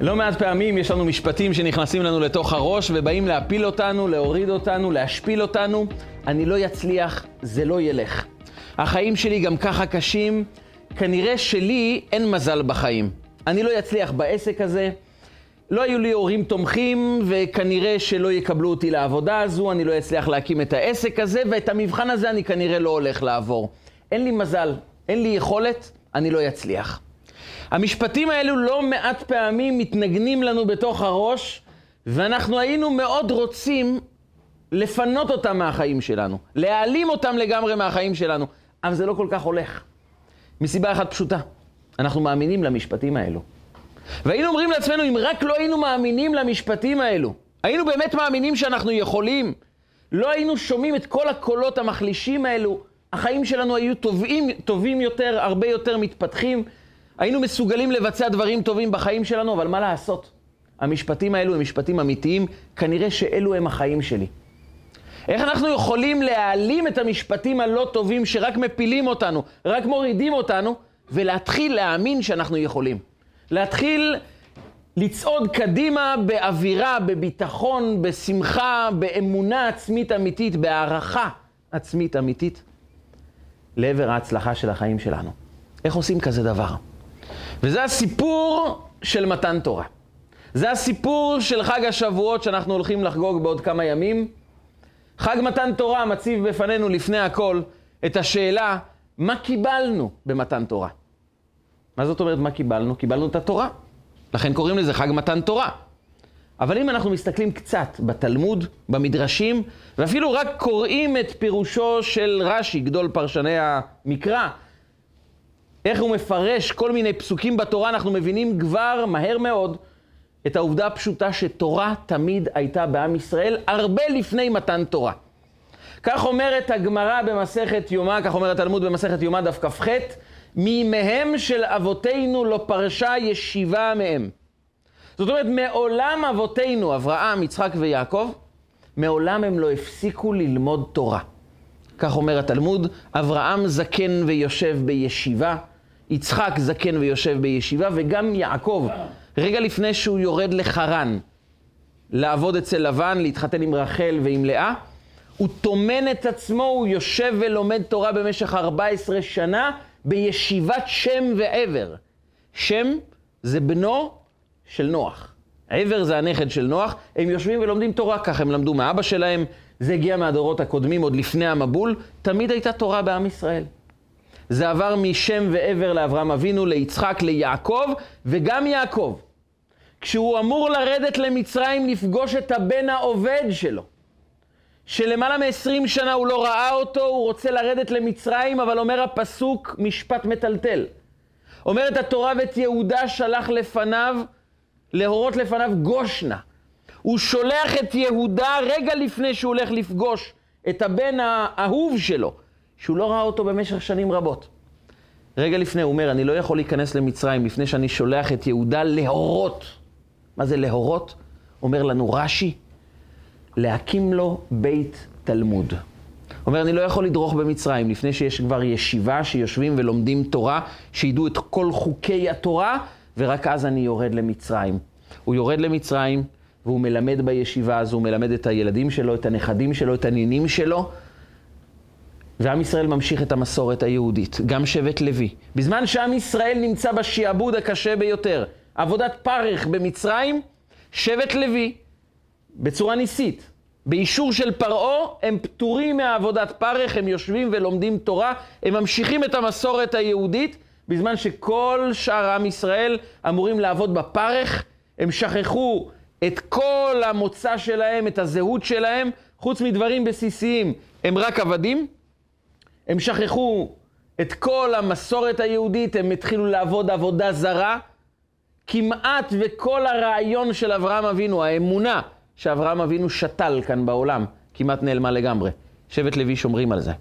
לא מעט פעמים יש לנו משפטים שנכנסים לנו לתוך הראש ובאים להפיל אותנו, להוריד אותנו, להשפיל אותנו. אני לא אצליח, זה לא ילך. החיים שלי גם ככה קשים, כנראה שלי אין מזל בחיים. אני לא אצליח בעסק הזה, לא היו לי הורים תומכים, וכנראה שלא יקבלו אותי לעבודה הזו, אני לא אצליח להקים את העסק הזה, ואת המבחן הזה אני כנראה לא הולך לעבור. אין לי מזל, אין לי יכולת, אני לא אצליח. המשפטים האלו לא מעט פעמים מתנגנים לנו בתוך הראש, ואנחנו היינו מאוד רוצים לפנות אותם מהחיים שלנו, להעלים אותם לגמרי מהחיים שלנו, אבל זה לא כל כך הולך. מסיבה אחת פשוטה, אנחנו מאמינים למשפטים האלו. והיינו אומרים לעצמנו, אם רק לא היינו מאמינים למשפטים האלו, היינו באמת מאמינים שאנחנו יכולים, לא היינו שומעים את כל הקולות המחלישים האלו, החיים שלנו היו טובים, טובים יותר, הרבה יותר מתפתחים, היינו מסוגלים לבצע דברים טובים בחיים שלנו, אבל מה לעשות? המשפטים האלו הם משפטים אמיתיים, כנראה שאלו הם החיים שלי. איך אנחנו יכולים להעלים את המשפטים הלא טובים שרק מפילים אותנו, רק מורידים אותנו, ולהתחיל להאמין שאנחנו יכולים? להתחיל לצעוד קדימה באווירה, בביטחון, בשמחה, באמונה עצמית אמיתית, בהערכה עצמית אמיתית, לעבר ההצלחה של החיים שלנו. איך עושים כזה דבר? וזה הסיפור של מתן תורה. זה הסיפור של חג השבועות שאנחנו הולכים לחגוג בעוד כמה ימים. חג מתן תורה מציב בפנינו לפני הכל את השאלה, מה קיבלנו במתן תורה? מה זאת אומרת מה קיבלנו? קיבלנו את התורה. לכן קוראים לזה חג מתן תורה. אבל אם אנחנו מסתכלים קצת בתלמוד, במדרשים, ואפילו רק קוראים את פירושו של רש"י, גדול פרשני המקרא, איך הוא מפרש כל מיני פסוקים בתורה, אנחנו מבינים כבר מהר מאוד את העובדה הפשוטה שתורה תמיד הייתה בעם ישראל, הרבה לפני מתן תורה. כך אומרת הגמרא במסכת יומא, כך אומר התלמוד במסכת יומא דף כ"ח, מימיהם של אבותינו לא פרשה ישיבה מהם. זאת אומרת, מעולם אבותינו, אברהם, יצחק ויעקב, מעולם הם לא הפסיקו ללמוד תורה. כך אומר התלמוד, אברהם זקן ויושב בישיבה, יצחק זקן ויושב בישיבה, וגם יעקב, רגע לפני שהוא יורד לחרן, לעבוד אצל לבן, להתחתן עם רחל ועם לאה, הוא טומן את עצמו, הוא יושב ולומד תורה במשך 14 שנה בישיבת שם ועבר. שם זה בנו של נוח. עבר זה הנכד של נוח, הם יושבים ולומדים תורה, ככה הם למדו מאבא שלהם, זה הגיע מהדורות הקודמים, עוד לפני המבול, תמיד הייתה תורה בעם ישראל. זה עבר משם ועבר לאברהם אבינו, ליצחק, ליעקב, וגם יעקב. כשהוא אמור לרדת למצרים לפגוש את הבן העובד שלו, שלמעלה מ-20 שנה הוא לא ראה אותו, הוא רוצה לרדת למצרים, אבל אומר הפסוק משפט מטלטל. אומרת התורה, ואת יהודה שלח לפניו, להורות לפניו גושנה. הוא שולח את יהודה רגע לפני שהוא הולך לפגוש את הבן האהוב שלו, שהוא לא ראה אותו במשך שנים רבות. רגע לפני הוא אומר, אני לא יכול להיכנס למצרים לפני שאני שולח את יהודה להורות. מה זה להורות? אומר לנו רש"י, להקים לו בית תלמוד. אומר, אני לא יכול לדרוך במצרים לפני שיש כבר ישיבה שיושבים ולומדים תורה, שידעו את כל חוקי התורה, ורק אז אני יורד למצרים. הוא יורד למצרים, והוא מלמד בישיבה הזו, הוא מלמד את הילדים שלו, את הנכדים שלו, את הנינים שלו, ועם ישראל ממשיך את המסורת היהודית, גם שבט לוי. בזמן שעם ישראל נמצא בשעבוד הקשה ביותר, עבודת פרך במצרים, שבט לוי, בצורה ניסית, באישור של פרעה, הם פטורים מעבודת פרך, הם יושבים ולומדים תורה, הם ממשיכים את המסורת היהודית, בזמן שכל שאר עם ישראל אמורים לעבוד בפרך, הם שכחו את כל המוצא שלהם, את הזהות שלהם, חוץ מדברים בסיסיים, הם רק עבדים. הם שכחו את כל המסורת היהודית, הם התחילו לעבוד עבודה זרה. כמעט וכל הרעיון של אברהם אבינו, האמונה שאברהם אבינו שתל כאן בעולם, כמעט נעלמה לגמרי. שבט לוי שומרים על זה.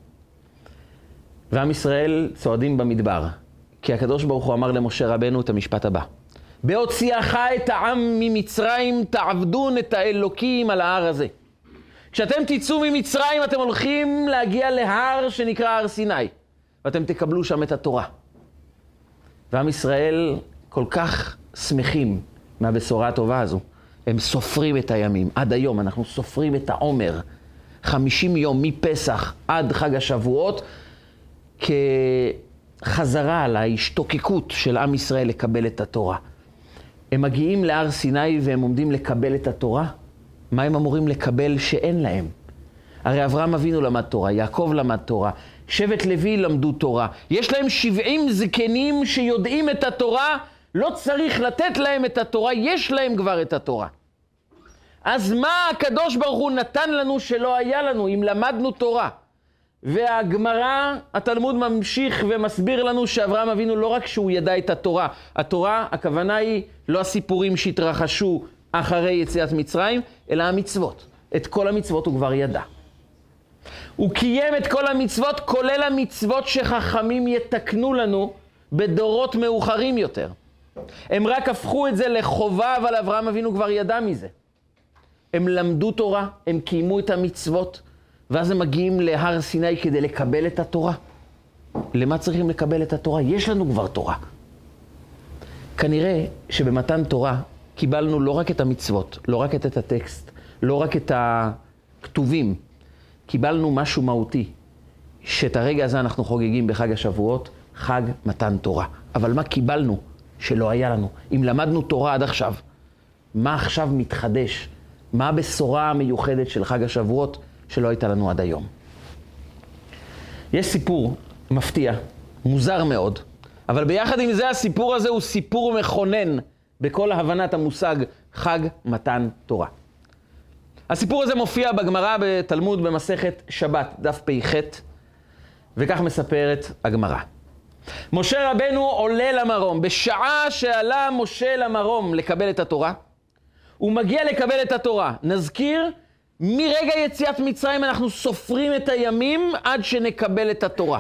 ועם ישראל צועדים במדבר, כי הקדוש ברוך הוא אמר למשה רבנו את המשפט הבא: בהוציאך את העם ממצרים, תעבדון את האלוקים על ההר הזה. כשאתם תצאו ממצרים, אתם הולכים להגיע להר שנקרא הר סיני, ואתם תקבלו שם את התורה. ועם ישראל כל כך שמחים מהבשורה הטובה הזו. הם סופרים את הימים. עד היום אנחנו סופרים את העומר. 50 יום מפסח עד חג השבועות, כחזרה להשתוקקות של עם ישראל לקבל את התורה. הם מגיעים להר סיני והם עומדים לקבל את התורה. מה הם אמורים לקבל שאין להם? הרי אברהם אבינו למד תורה, יעקב למד תורה, שבט לוי למדו תורה. יש להם 70 זקנים שיודעים את התורה, לא צריך לתת להם את התורה, יש להם כבר את התורה. אז מה הקדוש ברוך הוא נתן לנו שלא היה לנו, אם למדנו תורה? והגמרא, התלמוד ממשיך ומסביר לנו שאברהם אבינו לא רק שהוא ידע את התורה, התורה, הכוונה היא לא הסיפורים שהתרחשו אחרי יציאת מצרים, אלא המצוות. את כל המצוות הוא כבר ידע. הוא קיים את כל המצוות, כולל המצוות שחכמים יתקנו לנו בדורות מאוחרים יותר. הם רק הפכו את זה לחובה, אבל אברהם אבינו כבר ידע מזה. הם למדו תורה, הם קיימו את המצוות, ואז הם מגיעים להר סיני כדי לקבל את התורה. למה צריכים לקבל את התורה? יש לנו כבר תורה. כנראה שבמתן תורה קיבלנו לא רק את המצוות, לא רק את הטקסט, לא רק את הכתובים, קיבלנו משהו מהותי, שאת הרגע הזה אנחנו חוגגים בחג השבועות, חג מתן תורה. אבל מה קיבלנו שלא היה לנו? אם למדנו תורה עד עכשיו, מה עכשיו מתחדש? מה הבשורה המיוחדת של חג השבועות שלא הייתה לנו עד היום? יש סיפור מפתיע, מוזר מאוד, אבל ביחד עם זה הסיפור הזה הוא סיפור מכונן בכל הבנת המושג חג מתן תורה. הסיפור הזה מופיע בגמרא בתלמוד במסכת שבת, דף פ"ח, וכך מספרת הגמרא. משה רבנו עולה למרום. בשעה שעלה משה למרום לקבל את התורה, הוא מגיע לקבל את התורה. נזכיר, מרגע יציאת מצרים אנחנו סופרים את הימים עד שנקבל את התורה.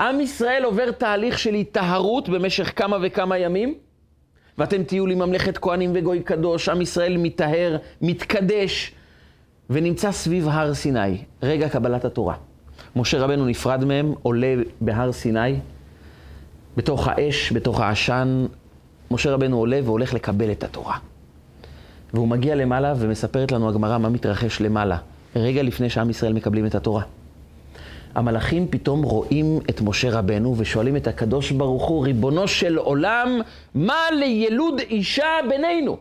עם ישראל עובר תהליך של היטהרות במשך כמה וכמה ימים, ואתם תהיו לי ממלכת כהנים וגוי קדוש, עם ישראל מטהר, מתקדש, ונמצא סביב הר סיני, רגע קבלת התורה. משה רבנו נפרד מהם, עולה בהר סיני, בתוך האש, בתוך העשן, משה רבנו עולה והולך לקבל את התורה. והוא מגיע למעלה ומספרת לנו הגמרא מה מתרחש למעלה, רגע לפני שעם ישראל מקבלים את התורה. המלאכים פתאום רואים את משה רבנו ושואלים את הקדוש ברוך הוא, ריבונו של עולם, מה לילוד אישה בינינו?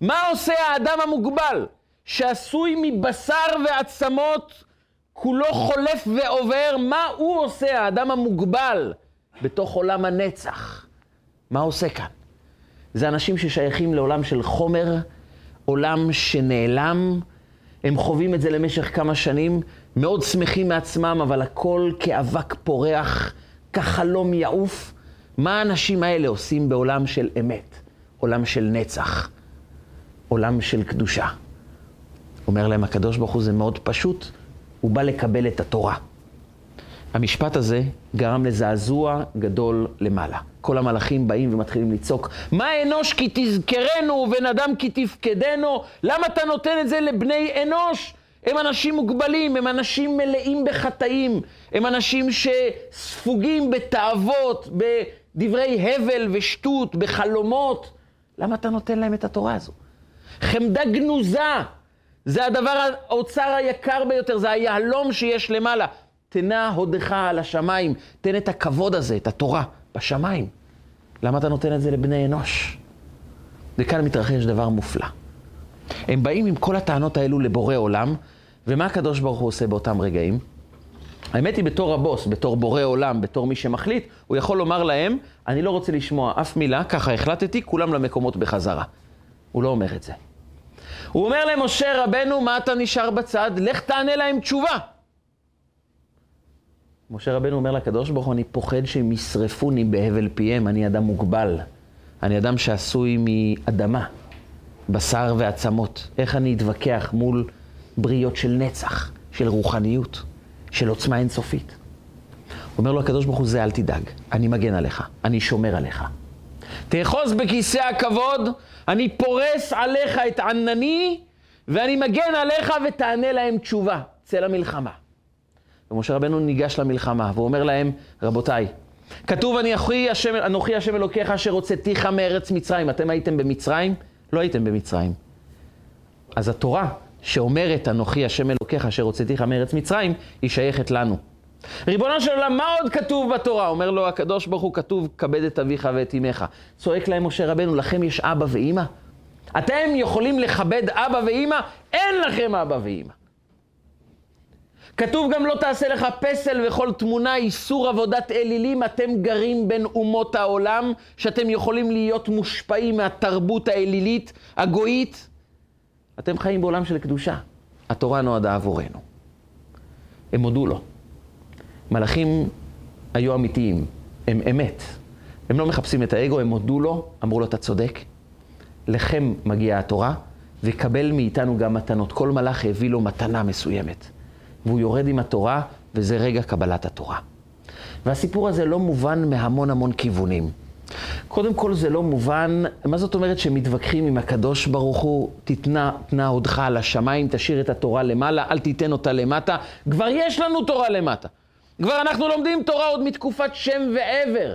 מה עושה האדם המוגבל? שעשוי מבשר ועצמות, כולו חולף ועובר, מה הוא עושה, האדם המוגבל, בתוך עולם הנצח? מה עושה כאן? זה אנשים ששייכים לעולם של חומר, עולם שנעלם, הם חווים את זה למשך כמה שנים, מאוד שמחים מעצמם, אבל הכל כאבק פורח, כחלום יעוף. מה האנשים האלה עושים בעולם של אמת, עולם של נצח, עולם של קדושה? אומר להם הקדוש ברוך הוא, זה מאוד פשוט, הוא בא לקבל את התורה. המשפט הזה גרם לזעזוע גדול למעלה. כל המלאכים באים ומתחילים לצעוק, מה אנוש כי תזכרנו ובן אדם כי תפקדנו? למה אתה נותן את זה לבני אנוש? הם אנשים מוגבלים, הם אנשים מלאים בחטאים, הם אנשים שספוגים בתאוות, בדברי הבל ושטות, בחלומות. למה אתה נותן להם את התורה הזו? חמדה גנוזה, זה הדבר, האוצר היקר ביותר, זה היהלום שיש למעלה. תנה הודך על השמיים, תן את הכבוד הזה, את התורה, בשמיים. למה אתה נותן את זה לבני אנוש? וכאן מתרחש דבר מופלא. הם באים עם כל הטענות האלו לבורא עולם, ומה הקדוש ברוך הוא עושה באותם רגעים? האמת היא, בתור הבוס, בתור בורא עולם, בתור מי שמחליט, הוא יכול לומר להם, אני לא רוצה לשמוע אף מילה, ככה החלטתי, כולם למקומות בחזרה. הוא לא אומר את זה. הוא אומר למשה רבנו, מה אתה נשאר בצד? לך תענה להם תשובה. משה רבנו אומר לקדוש ברוך הוא, אני פוחד שהם ישרפוני בהבל פיהם, אני אדם מוגבל. אני אדם שעשוי מאדמה, בשר ועצמות. איך אני אתווכח מול בריות של נצח, של רוחניות, של עוצמה אינסופית? אומר לו הקדוש ברוך הוא, זה אל תדאג, אני מגן עליך, אני שומר עליך. תאחוז בכיסא הכבוד, אני פורס עליך את ענני, ואני מגן עליך ותענה להם תשובה. צא למלחמה. ומשה רבנו ניגש למלחמה, והוא אומר להם, רבותיי, כתוב, אנוכי השם, אנוכי השם אלוקיך אשר הוצאתיך מארץ מצרים. אתם הייתם במצרים, לא הייתם במצרים. אז התורה שאומרת, אנוכי השם אלוקיך אשר הוצאתיך מארץ מצרים, היא שייכת לנו. ריבונו של עולם, מה עוד כתוב בתורה? אומר לו הקדוש ברוך הוא, כתוב, כבד את אביך ואת אמך. צועק להם משה רבנו, לכם יש אבא ואימא? אתם יכולים לכבד אבא ואימא? אין לכם אבא ואימא. כתוב גם לא תעשה לך פסל וכל תמונה, איסור עבודת אלילים, אתם גרים בין אומות העולם, שאתם יכולים להיות מושפעים מהתרבות האלילית, הגויית. אתם חיים בעולם של קדושה. התורה נועדה עבורנו. הם הודו לו. מלאכים היו אמיתיים, הם אמת. הם לא מחפשים את האגו, הם הודו לו, אמרו לו, אתה צודק. לכם מגיעה התורה, וקבל מאיתנו גם מתנות. כל מלאך הביא לו מתנה מסוימת. והוא יורד עם התורה, וזה רגע קבלת התורה. והסיפור הזה לא מובן מהמון המון כיוונים. קודם כל זה לא מובן, מה זאת אומרת שמתווכחים עם הקדוש ברוך הוא, תתנה, תנה הודך על השמיים, תשאיר את התורה למעלה, אל תיתן אותה למטה. כבר יש לנו תורה למטה. כבר אנחנו לומדים תורה עוד מתקופת שם ועבר.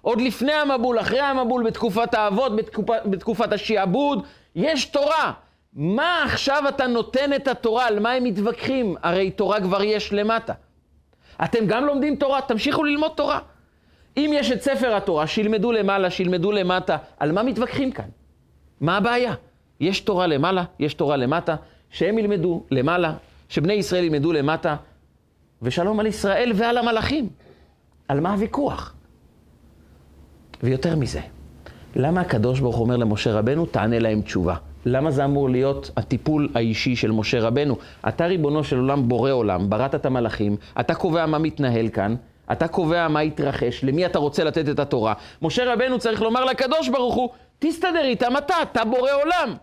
עוד לפני המבול, אחרי המבול, בתקופת האבות, בתקופ, בתקופת השיעבוד, יש תורה. מה עכשיו אתה נותן את התורה? על מה הם מתווכחים? הרי תורה כבר יש למטה. אתם גם לומדים תורה, תמשיכו ללמוד תורה. אם יש את ספר התורה, שילמדו למעלה, שילמדו למטה, על מה מתווכחים כאן? מה הבעיה? יש תורה למעלה, יש תורה למטה, שהם ילמדו למעלה, שבני ישראל ילמדו למטה, ושלום על ישראל ועל המלאכים. על מה הוויכוח? ויותר מזה, למה הקדוש ברוך אומר למשה רבנו, תענה להם תשובה? למה זה אמור להיות הטיפול האישי של משה רבנו? אתה ריבונו של עולם, בורא עולם, בראת את המלאכים, אתה קובע מה מתנהל כאן, אתה קובע מה יתרחש, למי אתה רוצה לתת את התורה. משה רבנו צריך לומר לקדוש ברוך הוא, תסתדר איתם אתה, אתה בורא עולם.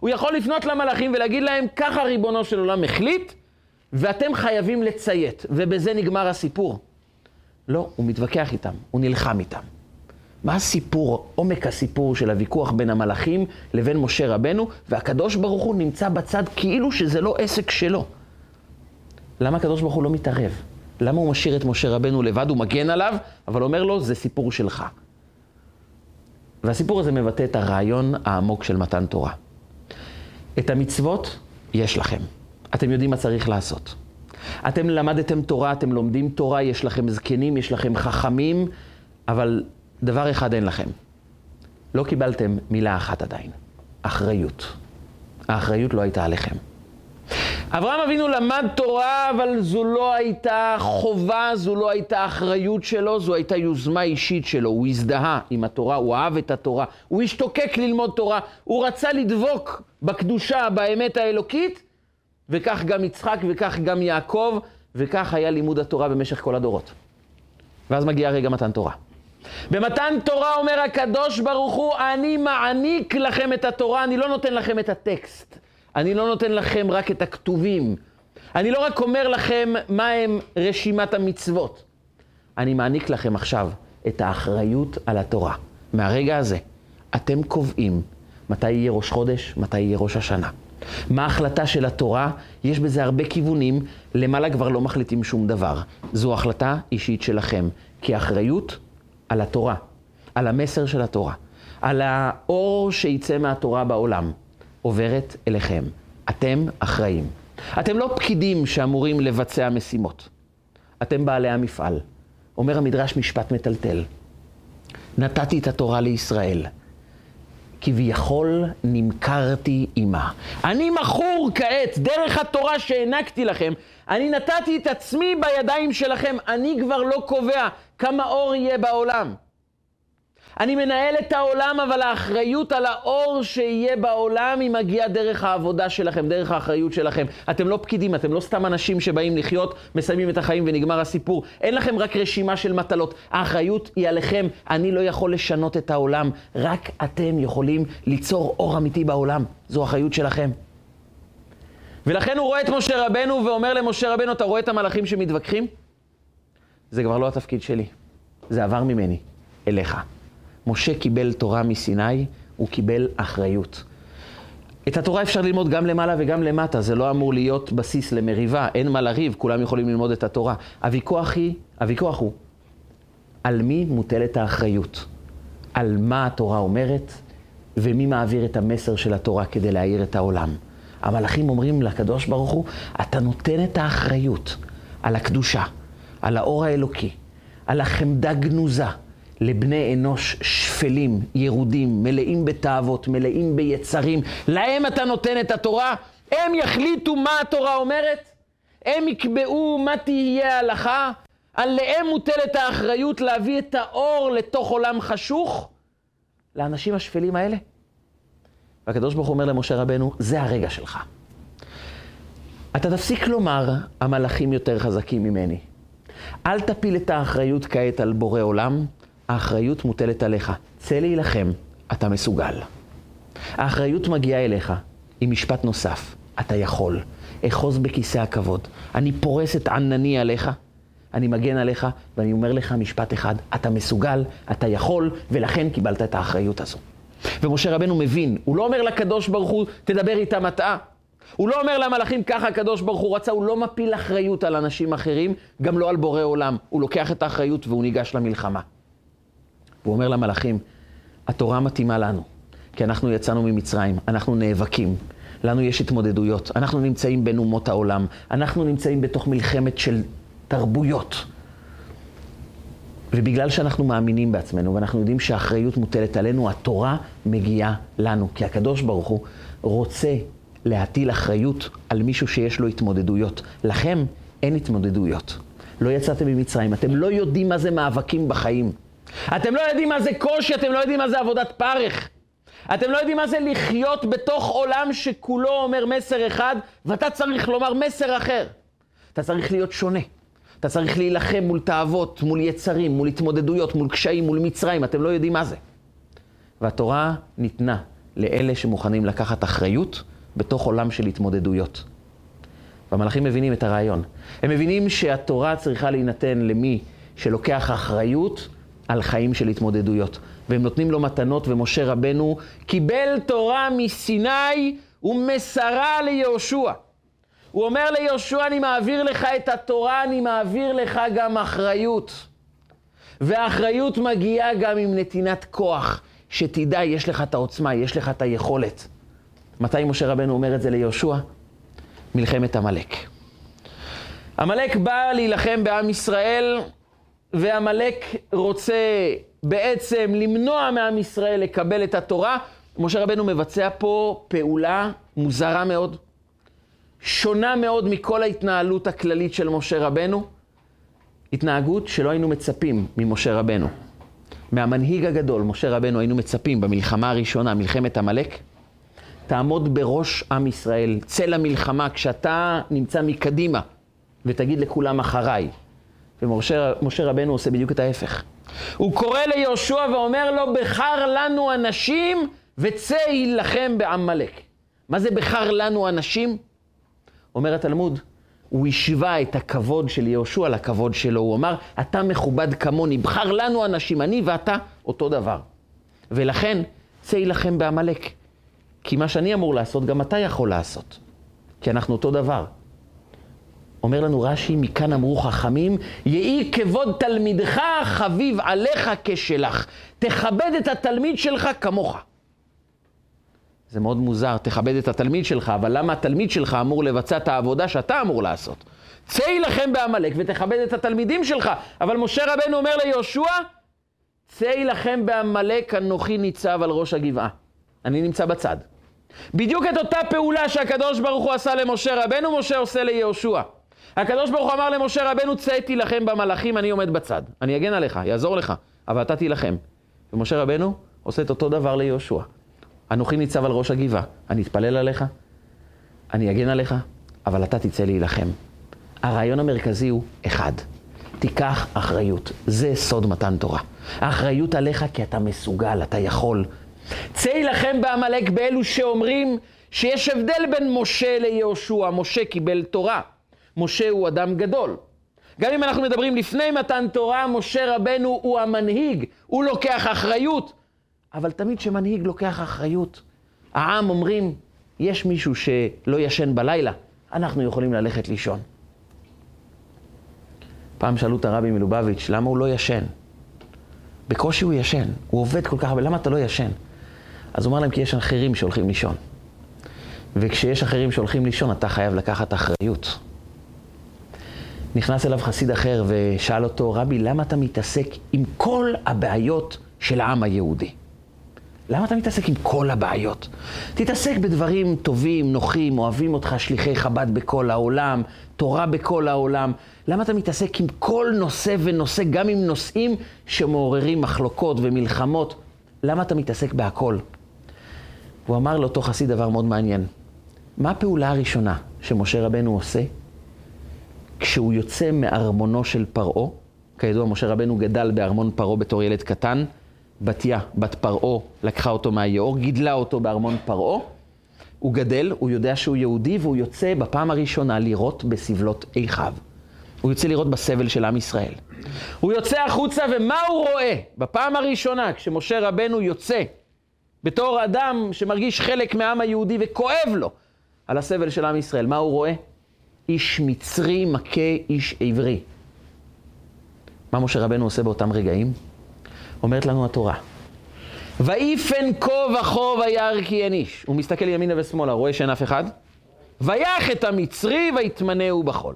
הוא יכול לפנות למלאכים ולהגיד להם, ככה ריבונו של עולם החליט, ואתם חייבים לציית, ובזה נגמר הסיפור. לא, הוא מתווכח איתם, הוא נלחם איתם. מה הסיפור, עומק הסיפור של הוויכוח בין המלאכים לבין משה רבנו, והקדוש ברוך הוא נמצא בצד כאילו שזה לא עסק שלו. למה הקדוש ברוך הוא לא מתערב? למה הוא משאיר את משה רבנו לבד, הוא מגן עליו, אבל אומר לו, זה סיפור שלך. והסיפור הזה מבטא את הרעיון העמוק של מתן תורה. את המצוות יש לכם. אתם יודעים מה צריך לעשות. אתם למדתם תורה, אתם לומדים תורה, יש לכם זקנים, יש לכם חכמים, אבל דבר אחד אין לכם. לא קיבלתם מילה אחת עדיין. אחריות. האחריות לא הייתה עליכם. אברהם אבינו למד תורה, אבל זו לא הייתה חובה, זו לא הייתה אחריות שלו, זו הייתה יוזמה אישית שלו. הוא הזדהה עם התורה, הוא אהב את התורה, הוא השתוקק ללמוד תורה, הוא רצה לדבוק בקדושה, באמת האלוקית, וכך גם יצחק וכך גם יעקב, וכך היה לימוד התורה במשך כל הדורות. ואז מגיע רגע מתן תורה. במתן תורה אומר הקדוש ברוך הוא, אני מעניק לכם את התורה, אני לא נותן לכם את הטקסט. אני לא נותן לכם רק את הכתובים. אני לא רק אומר לכם מהם רשימת המצוות. אני מעניק לכם עכשיו את האחריות על התורה. מהרגע הזה, אתם קובעים מתי יהיה ראש חודש, מתי יהיה ראש השנה. מה ההחלטה של התורה? יש בזה הרבה כיוונים, למעלה כבר לא מחליטים שום דבר. זו החלטה אישית שלכם, כי אחריות על התורה, על המסר של התורה, על האור שיצא מהתורה בעולם, עוברת אליכם. אתם אחראים. אתם לא פקידים שאמורים לבצע משימות. אתם בעלי המפעל. אומר המדרש משפט מטלטל. נתתי את התורה לישראל. כביכול נמכרתי עימה. אני מכור כעת, דרך התורה שהענקתי לכם, אני נתתי את עצמי בידיים שלכם, אני כבר לא קובע כמה אור יהיה בעולם. אני מנהל את העולם, אבל האחריות על האור שיהיה בעולם היא מגיעה דרך העבודה שלכם, דרך האחריות שלכם. אתם לא פקידים, אתם לא סתם אנשים שבאים לחיות, מסיימים את החיים ונגמר הסיפור. אין לכם רק רשימה של מטלות. האחריות היא עליכם. אני לא יכול לשנות את העולם, רק אתם יכולים ליצור אור אמיתי בעולם. זו אחריות שלכם. ולכן הוא רואה את משה רבנו ואומר למשה רבנו, אתה רואה את המלאכים שמתווכחים? זה כבר לא התפקיד שלי, זה עבר ממני, אליך. משה קיבל תורה מסיני, הוא קיבל אחריות. את התורה אפשר ללמוד גם למעלה וגם למטה, זה לא אמור להיות בסיס למריבה, אין מה לריב, כולם יכולים ללמוד את התורה. הוויכוח, היא, הוויכוח הוא, על מי מוטלת האחריות? על מה התורה אומרת, ומי מעביר את המסר של התורה כדי להאיר את העולם? המלאכים אומרים לקדוש ברוך הוא, אתה נותן את האחריות על הקדושה, על האור האלוקי, על החמדה גנוזה לבני אנוש שפלים, ירודים, מלאים בתאוות, מלאים ביצרים. להם אתה נותן את התורה, הם יחליטו מה התורה אומרת, הם יקבעו מה תהיה ההלכה, עליהם מוטלת האחריות להביא את האור לתוך עולם חשוך לאנשים השפלים האלה. והקדוש ברוך הוא אומר למשה רבנו, זה הרגע שלך. אתה תפסיק לומר, המלאכים יותר חזקים ממני. אל תפיל את האחריות כעת על בורא עולם, האחריות מוטלת עליך. צא להילחם, אתה מסוגל. האחריות מגיעה אליך עם משפט נוסף, אתה יכול. אחוז בכיסא הכבוד. אני פורס את ענני עליך, אני מגן עליך, ואני אומר לך משפט אחד, אתה מסוגל, אתה יכול, ולכן קיבלת את האחריות הזו. ומשה רבנו מבין, הוא לא אומר לקדוש ברוך הוא, תדבר איתם אתה. הוא לא אומר למלאכים, ככה הקדוש ברוך הוא רצה, הוא לא מפיל אחריות על אנשים אחרים, גם לא על בורא עולם. הוא לוקח את האחריות והוא ניגש למלחמה. הוא אומר למלאכים, התורה מתאימה לנו, כי אנחנו יצאנו ממצרים, אנחנו נאבקים, לנו יש התמודדויות, אנחנו נמצאים בין אומות העולם, אנחנו נמצאים בתוך מלחמת של תרבויות. ובגלל שאנחנו מאמינים בעצמנו, ואנחנו יודעים שהאחריות מוטלת עלינו, התורה מגיעה לנו. כי הקדוש ברוך הוא רוצה להטיל אחריות על מישהו שיש לו התמודדויות. לכם אין התמודדויות. לא יצאתם ממצרים, אתם לא יודעים מה זה מאבקים בחיים. אתם לא יודעים מה זה קושי, אתם לא יודעים מה זה עבודת פרך. אתם לא יודעים מה זה לחיות בתוך עולם שכולו אומר מסר אחד, ואתה צריך לומר מסר אחר. אתה צריך להיות שונה. אתה צריך להילחם מול תאוות, מול יצרים, מול התמודדויות, מול קשיים, מול מצרים, אתם לא יודעים מה זה. והתורה ניתנה לאלה שמוכנים לקחת אחריות בתוך עולם של התמודדויות. והמלאכים מבינים את הרעיון. הם מבינים שהתורה צריכה להינתן למי שלוקח אחריות על חיים של התמודדויות. והם נותנים לו מתנות, ומשה רבנו קיבל תורה מסיני ומסרה ליהושע. הוא אומר ליהושע, אני מעביר לך את התורה, אני מעביר לך גם אחריות. והאחריות מגיעה גם עם נתינת כוח, שתדע, יש לך את העוצמה, יש לך את היכולת. מתי משה רבנו אומר את זה ליהושע? מלחמת עמלק. עמלק בא להילחם בעם ישראל, ועמלק רוצה בעצם למנוע מעם ישראל לקבל את התורה. משה רבנו מבצע פה פעולה מוזרה מאוד. שונה מאוד מכל ההתנהלות הכללית של משה רבנו, התנהגות שלא היינו מצפים ממשה רבנו. מהמנהיג הגדול, משה רבנו, היינו מצפים במלחמה הראשונה, מלחמת עמלק, תעמוד בראש עם ישראל, צא למלחמה כשאתה נמצא מקדימה, ותגיד לכולם אחריי. ומשה רבנו עושה בדיוק את ההפך. הוא קורא ליהושע ואומר לו, בחר לנו אנשים וצא יילחם בעמלק. מה זה בחר לנו אנשים? אומר התלמוד, הוא השווה את הכבוד של יהושע לכבוד שלו. הוא אמר, אתה מכובד כמוני, בחר לנו אנשים, אני ואתה אותו דבר. ולכן, צא יילחם בעמלק. כי מה שאני אמור לעשות, גם אתה יכול לעשות. כי אנחנו אותו דבר. אומר לנו רש"י, מכאן אמרו חכמים, יהי כבוד תלמידך חביב עליך כשלך. תכבד את התלמיד שלך כמוך. זה מאוד מוזר, תכבד את התלמיד שלך, אבל למה התלמיד שלך אמור לבצע את העבודה שאתה אמור לעשות? צא יילחם בעמלק ותכבד את התלמידים שלך. אבל משה רבנו אומר ליהושע, צא יילחם בעמלק, אנוכי ניצב על ראש הגבעה. אני נמצא בצד. בדיוק את אותה פעולה שהקדוש ברוך הוא עשה למשה רבנו, משה עושה ליהושע. הקדוש ברוך הוא אמר למשה רבנו, צא תילחם במלאכים, אני עומד בצד. אני אגן עליך, יעזור לך, אבל אתה תילחם. ומשה רבנו עושה את אותו דבר ליהושע. אנוכי ניצב על ראש הגבעה, אני אתפלל עליך, אני אגן עליך, אבל אתה תצא להילחם. הרעיון המרכזי הוא אחד, תיקח אחריות. זה סוד מתן תורה. האחריות עליך כי אתה מסוגל, אתה יכול. צא יילחם בעמלק באלו שאומרים שיש הבדל בין משה ליהושע. משה קיבל תורה. משה הוא אדם גדול. גם אם אנחנו מדברים לפני מתן תורה, משה רבנו הוא המנהיג, הוא לוקח אחריות. אבל תמיד כשמנהיג לוקח אחריות, העם אומרים, יש מישהו שלא ישן בלילה, אנחנו יכולים ללכת לישון. פעם שאלו את הרבי מלובביץ', למה הוא לא ישן? בקושי הוא ישן, הוא עובד כל כך הרבה, למה אתה לא ישן? אז הוא אמר להם, כי יש אחרים שהולכים לישון. וכשיש אחרים שהולכים לישון, אתה חייב לקחת אחריות. נכנס אליו חסיד אחר ושאל אותו, רבי, למה אתה מתעסק עם כל הבעיות של העם היהודי? למה אתה מתעסק עם כל הבעיות? תתעסק בדברים טובים, נוחים, אוהבים אותך, שליחי חב"ד בכל העולם, תורה בכל העולם. למה אתה מתעסק עם כל נושא ונושא, גם עם נושאים שמעוררים מחלוקות ומלחמות? למה אתה מתעסק בהכל? הוא אמר לאותו חסיד דבר מאוד מעניין. מה הפעולה הראשונה שמשה רבנו עושה כשהוא יוצא מארמונו של פרעה? כידוע, משה רבנו גדל בארמון פרעה בתור ילד קטן. בתיה, בת פרעה, לקחה אותו מהיאור, גידלה אותו בארמון פרעה. הוא גדל, הוא יודע שהוא יהודי, והוא יוצא בפעם הראשונה לירות בסבלות איכיו. הוא יוצא לירות בסבל של עם ישראל. הוא יוצא החוצה, ומה הוא רואה? בפעם הראשונה, כשמשה רבנו יוצא, בתור אדם שמרגיש חלק מהעם היהודי וכואב לו על הסבל של עם ישראל, מה הוא רואה? איש מצרי מכה איש עברי. מה משה רבנו עושה באותם רגעים? אומרת לנו התורה. ויפן כה וכה וירא כי אין איש. הוא מסתכל ימינה ושמאלה, רואה שאין אף אחד? ויח את המצרי ויתמנהו בחול.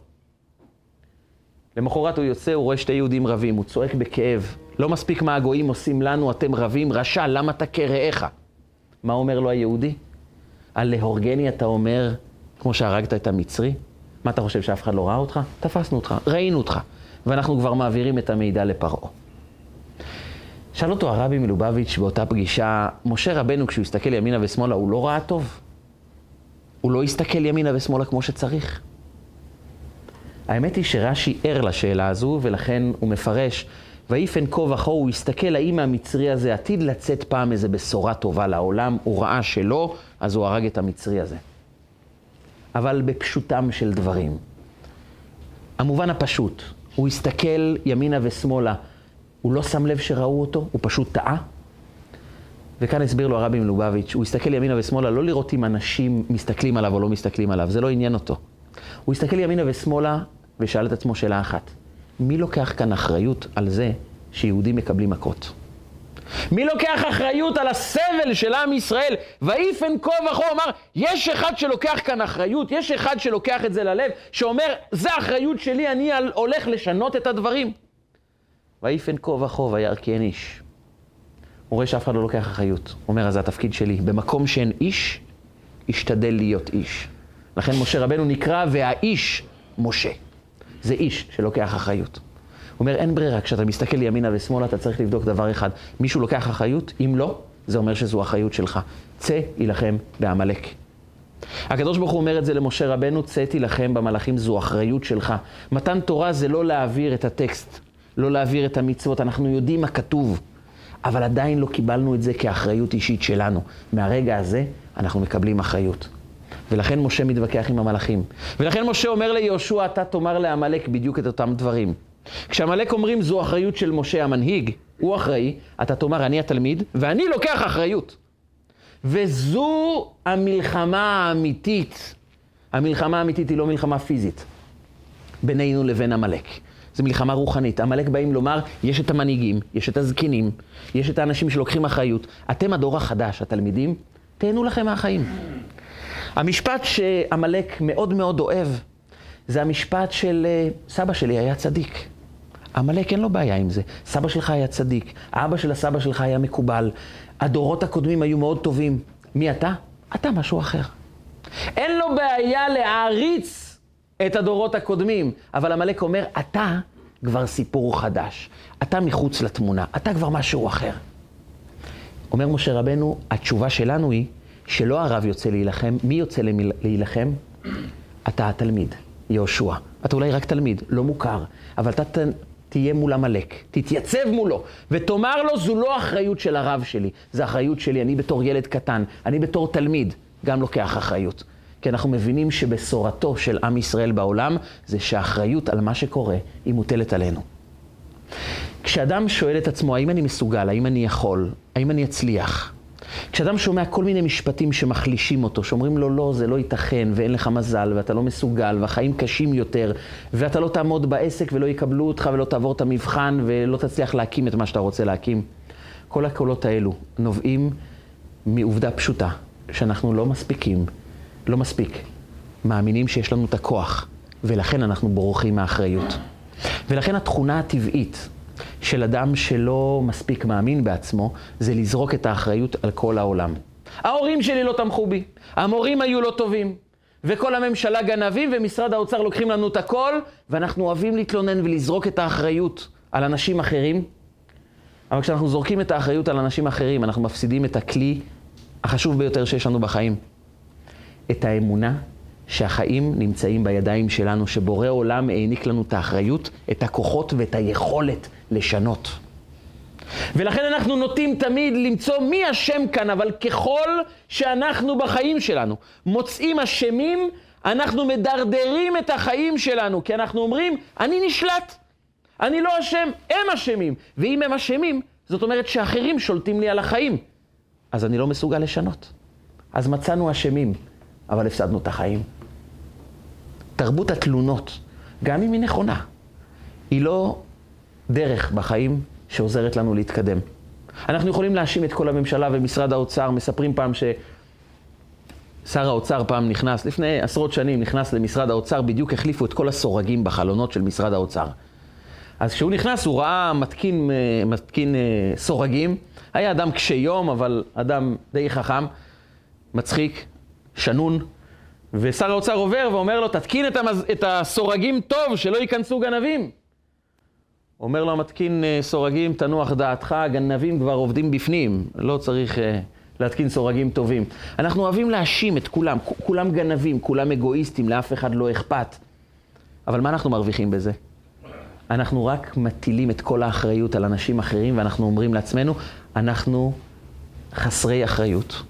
למחרת הוא יוצא, הוא רואה שתי יהודים רבים, הוא צועק בכאב. לא מספיק מה הגויים עושים לנו, אתם רבים, רשע, למה אתה כרעך? מה אומר לו היהודי? על להורגני אתה אומר, כמו שהרגת את המצרי? מה אתה חושב, שאף אחד לא ראה אותך? תפסנו אותך, ראינו אותך, ואנחנו כבר מעבירים את המידע לפרעה. שאל אותו הרבי מלובביץ' באותה פגישה, משה רבנו כשהוא הסתכל ימינה ושמאלה, הוא לא ראה טוב? הוא לא הסתכל ימינה ושמאלה כמו שצריך? האמת היא שרש"י ער לשאלה הזו, ולכן הוא מפרש, ויפן כה וכה, הוא הסתכל האם המצרי הזה עתיד לצאת פעם איזה בשורה טובה לעולם, הוא ראה שלא, אז הוא הרג את המצרי הזה. אבל בפשוטם של דברים. המובן הפשוט, הוא הסתכל ימינה ושמאלה, הוא לא שם לב שראו אותו, הוא פשוט טעה. וכאן הסביר לו הרבי מלובביץ', הוא הסתכל ימינה ושמאלה, לא לראות אם אנשים מסתכלים עליו או לא מסתכלים עליו, זה לא עניין אותו. הוא הסתכל ימינה ושמאלה ושאל את עצמו שאלה אחת, מי לוקח כאן אחריות על זה שיהודים מקבלים מכות? מי לוקח אחריות על הסבל של עם ישראל? ויפן כה וכה, אמר, יש אחד שלוקח כאן אחריות, יש אחד שלוקח את זה ללב, שאומר, זה אחריות שלי, אני הולך לשנות את הדברים. ויפן כה וכה אין איש. הוא רואה שאף אחד לא לוקח אחריות. הוא אומר, אז זה התפקיד שלי. במקום שאין איש, השתדל להיות איש. לכן משה רבנו נקרא והאיש משה. זה איש שלוקח אחריות. אומר, אין ברירה, כשאתה מסתכל ימינה ושמאלה, אתה צריך לבדוק דבר אחד. מישהו לוקח אחריות? אם לא, זה אומר שזו אחריות שלך. צא, יילחם בעמלק. הקדוש ברוך הוא אומר את זה למשה רבנו, צא תילחם במלאכים, זו אחריות שלך. מתן תורה זה לא להעביר את הטקסט, לא להעביר את המצוות, אנחנו יודעים מה כתוב, אבל עדיין לא קיבלנו את זה כאחריות אישית שלנו. מהרגע הזה אנחנו מקבלים אחריות. ולכן משה מתווכח עם המלאכים. ולכן משה אומר ליהושע, אתה תאמר לעמלק בדיוק את אותם דברים. כשעמלק אומרים, זו אחריות של משה המנהיג, הוא אחראי, אתה תאמר, אני התלמיד, ואני לוקח אחריות. וזו המלחמה האמיתית. המלחמה האמיתית היא לא מלחמה פיזית בינינו לבין עמלק. זו מלחמה רוחנית. עמלק באים לומר, יש את המנהיגים, יש את הזקנים, יש את האנשים שלוקחים אחריות. אתם הדור החדש, התלמידים, תהנו לכם מהחיים. המשפט שעמלק מאוד מאוד אוהב, זה המשפט של אה, סבא שלי היה צדיק. עמלק אין לו בעיה עם זה. סבא שלך היה צדיק, אבא של הסבא שלך היה מקובל, הדורות הקודמים היו מאוד טובים. מי אתה? אתה משהו אחר. אין לו בעיה להעריץ את הדורות הקודמים, אבל עמלק אומר, אתה כבר סיפור חדש. אתה מחוץ לתמונה, אתה כבר משהו אחר. אומר משה רבנו, התשובה שלנו היא שלא הרב יוצא להילחם, מי יוצא להילחם? אתה התלמיד, יהושע. אתה אולי רק תלמיד, לא מוכר, אבל אתה תהיה מול עמלק, תתייצב מולו, ותאמר לו, זו לא אחריות של הרב שלי, זו אחריות שלי, אני בתור ילד קטן, אני בתור תלמיד, גם לוקח אחריות. כי אנחנו מבינים שבשורתו של עם ישראל בעולם, זה שהאחריות על מה שקורה, היא מוטלת עלינו. כשאדם שואל את עצמו, האם אני מסוגל, האם אני יכול, האם אני אצליח, כשאדם שומע כל מיני משפטים שמחלישים אותו, שאומרים לו, לא, זה לא ייתכן, ואין לך מזל, ואתה לא מסוגל, והחיים קשים יותר, ואתה לא תעמוד בעסק ולא יקבלו אותך ולא תעבור את המבחן ולא תצליח להקים את מה שאתה רוצה להקים. כל הקולות האלו נובעים מעובדה פשוטה, שאנחנו לא מספיקים, לא מספיק, מאמינים שיש לנו את הכוח, ולכן אנחנו בורחים מהאחריות. ולכן התכונה הטבעית של אדם שלא מספיק מאמין בעצמו, זה לזרוק את האחריות על כל העולם. ההורים שלי לא תמכו בי, המורים היו לא טובים, וכל הממשלה גנבים, ומשרד האוצר לוקחים לנו את הכל, ואנחנו אוהבים להתלונן ולזרוק את האחריות על אנשים אחרים. אבל כשאנחנו זורקים את האחריות על אנשים אחרים, אנחנו מפסידים את הכלי החשוב ביותר שיש לנו בחיים. את האמונה שהחיים נמצאים בידיים שלנו, שבורא עולם העניק לנו את האחריות, את הכוחות ואת היכולת לשנות. ולכן אנחנו נוטים תמיד למצוא מי אשם כאן, אבל ככל שאנחנו בחיים שלנו מוצאים אשמים, אנחנו מדרדרים את החיים שלנו, כי אנחנו אומרים, אני נשלט, אני לא אשם, הם אשמים. ואם הם אשמים, זאת אומרת שאחרים שולטים לי על החיים. אז אני לא מסוגל לשנות. אז מצאנו אשמים, אבל הפסדנו את החיים. תרבות התלונות, גם אם היא נכונה, היא לא דרך בחיים שעוזרת לנו להתקדם. אנחנו יכולים להאשים את כל הממשלה ומשרד האוצר, מספרים פעם ש... שר האוצר פעם נכנס, לפני עשרות שנים נכנס למשרד האוצר, בדיוק החליפו את כל הסורגים בחלונות של משרד האוצר. אז כשהוא נכנס הוא ראה מתקין, אה, מתקין אה, סורגים, היה אדם קשה יום, אבל אדם די חכם, מצחיק, שנון, ושר האוצר עובר ואומר לו, תתקין את, המז... את הסורגים טוב, שלא ייכנסו גנבים. אומר לו המתקין אה, סורגים, תנוח דעתך, הגנבים כבר עובדים בפנים, לא צריך uh, להתקין סורגים טובים. אנחנו אוהבים להאשים את כולם, כולם גנבים, כולם אגואיסטים, לאף אחד לא אכפת. אבל מה אנחנו מרוויחים בזה? אנחנו רק מטילים את כל האחריות על אנשים אחרים, ואנחנו אומרים לעצמנו, אנחנו חסרי אחריות.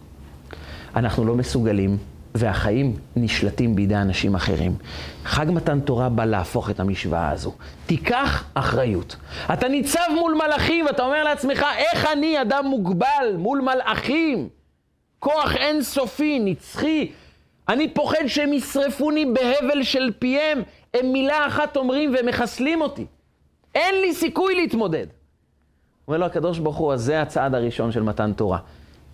אנחנו לא מסוגלים, והחיים נשלטים בידי אנשים אחרים. חג מתן תורה בא להפוך את המשוואה הזו. תיקח אחריות. אתה ניצב מול מלאכים ואתה אומר לעצמך, איך אני, אדם מוגבל, מול מלאכים? כוח אינסופי, נצחי. אני פוחד שהם ישרפוני בהבל של פיהם. הם מילה אחת אומרים והם מחסלים אותי. אין לי סיכוי להתמודד. אומר לו הקדוש ברוך הוא, אז זה הצעד הראשון של מתן תורה.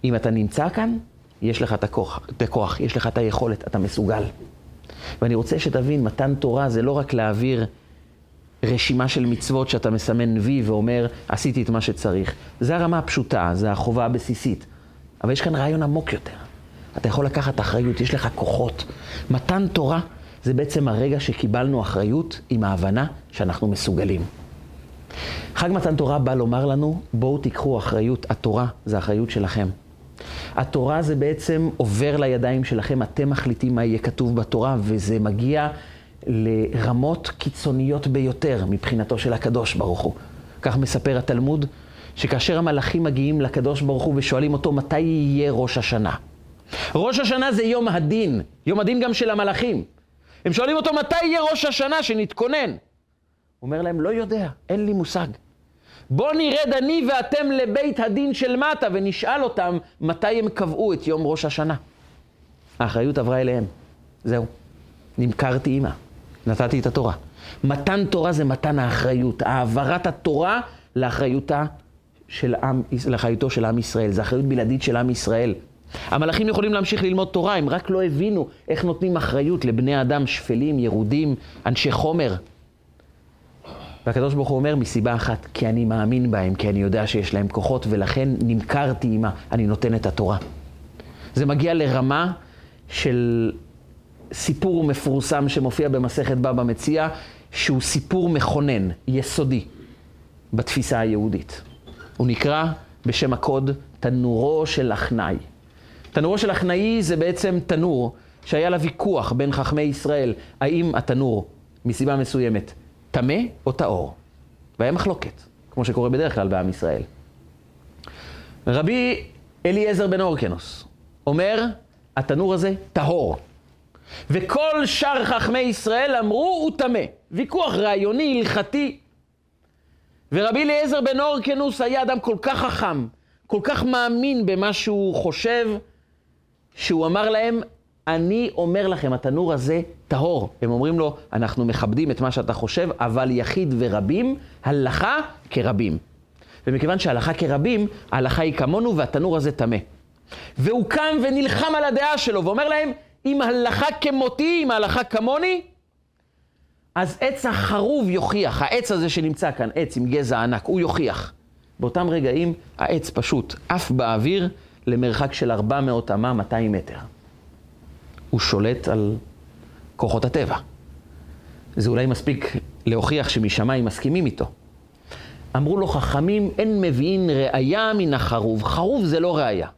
אם אתה נמצא כאן, יש לך את הכוח, את הכוח, יש לך את היכולת, אתה מסוגל. ואני רוצה שתבין, מתן תורה זה לא רק להעביר רשימה של מצוות שאתה מסמן וי ואומר, עשיתי את מה שצריך. זה הרמה הפשוטה, זה החובה הבסיסית. אבל יש כאן רעיון עמוק יותר. אתה יכול לקחת אחריות, יש לך כוחות. מתן תורה זה בעצם הרגע שקיבלנו אחריות עם ההבנה שאנחנו מסוגלים. חג מתן תורה בא לומר לנו, בואו תיקחו אחריות, התורה זה אחריות שלכם. התורה זה בעצם עובר לידיים שלכם, אתם מחליטים מה יהיה כתוב בתורה, וזה מגיע לרמות קיצוניות ביותר מבחינתו של הקדוש ברוך הוא. כך מספר התלמוד, שכאשר המלאכים מגיעים לקדוש ברוך הוא ושואלים אותו מתי יהיה ראש השנה. ראש השנה זה יום הדין, יום הדין גם של המלאכים. הם שואלים אותו מתי יהיה ראש השנה, שנתכונן. הוא אומר להם, לא יודע, אין לי מושג. בוא נרד אני ואתם לבית הדין של מטה ונשאל אותם מתי הם קבעו את יום ראש השנה. האחריות עברה אליהם. זהו. נמכרתי אימא. נתתי את התורה. מתן תורה זה מתן האחריות, העברת התורה לאחריותה של עם, לאחריותו של עם ישראל. זו אחריות בלעדית של עם ישראל. המלאכים יכולים להמשיך ללמוד תורה, הם רק לא הבינו איך נותנים אחריות לבני אדם שפלים, ירודים, אנשי חומר. והקדוש ברוך הוא אומר מסיבה אחת, כי אני מאמין בהם, כי אני יודע שיש להם כוחות, ולכן נמכרתי עימה, אני נותן את התורה. זה מגיע לרמה של סיפור מפורסם שמופיע במסכת בבא מציע, שהוא סיפור מכונן, יסודי, בתפיסה היהודית. הוא נקרא בשם הקוד תנורו של אחנאי. תנורו של אחנאי זה בעצם תנור שהיה לה ויכוח בין חכמי ישראל, האם התנור, מסיבה מסוימת, טמא או טהור. והיה מחלוקת, כמו שקורה בדרך כלל בעם ישראל. רבי אליעזר בן אורקנוס אומר, התנור הזה טהור. וכל שאר חכמי ישראל אמרו, הוא טמא. ויכוח רעיוני, הלכתי. ורבי אליעזר בן אורקנוס היה אדם כל כך חכם, כל כך מאמין במה שהוא חושב, שהוא אמר להם, אני אומר לכם, התנור הזה טהור. הם אומרים לו, אנחנו מכבדים את מה שאתה חושב, אבל יחיד ורבים, הלכה כרבים. ומכיוון שהלכה כרבים, ההלכה היא כמונו והתנור הזה טמא. והוא קם ונלחם על הדעה שלו, ואומר להם, אם הלכה כמותי, אם ההלכה כמוני, אז עץ החרוב יוכיח, העץ הזה שנמצא כאן, עץ עם גזע ענק, הוא יוכיח. באותם רגעים העץ פשוט עף באוויר למרחק של 400 אמה, 200 מטר. הוא שולט על כוחות הטבע. זה אולי מספיק להוכיח שמשמיים מסכימים איתו. אמרו לו חכמים, אין מביאים ראייה מן החרוב. חרוב זה לא ראייה.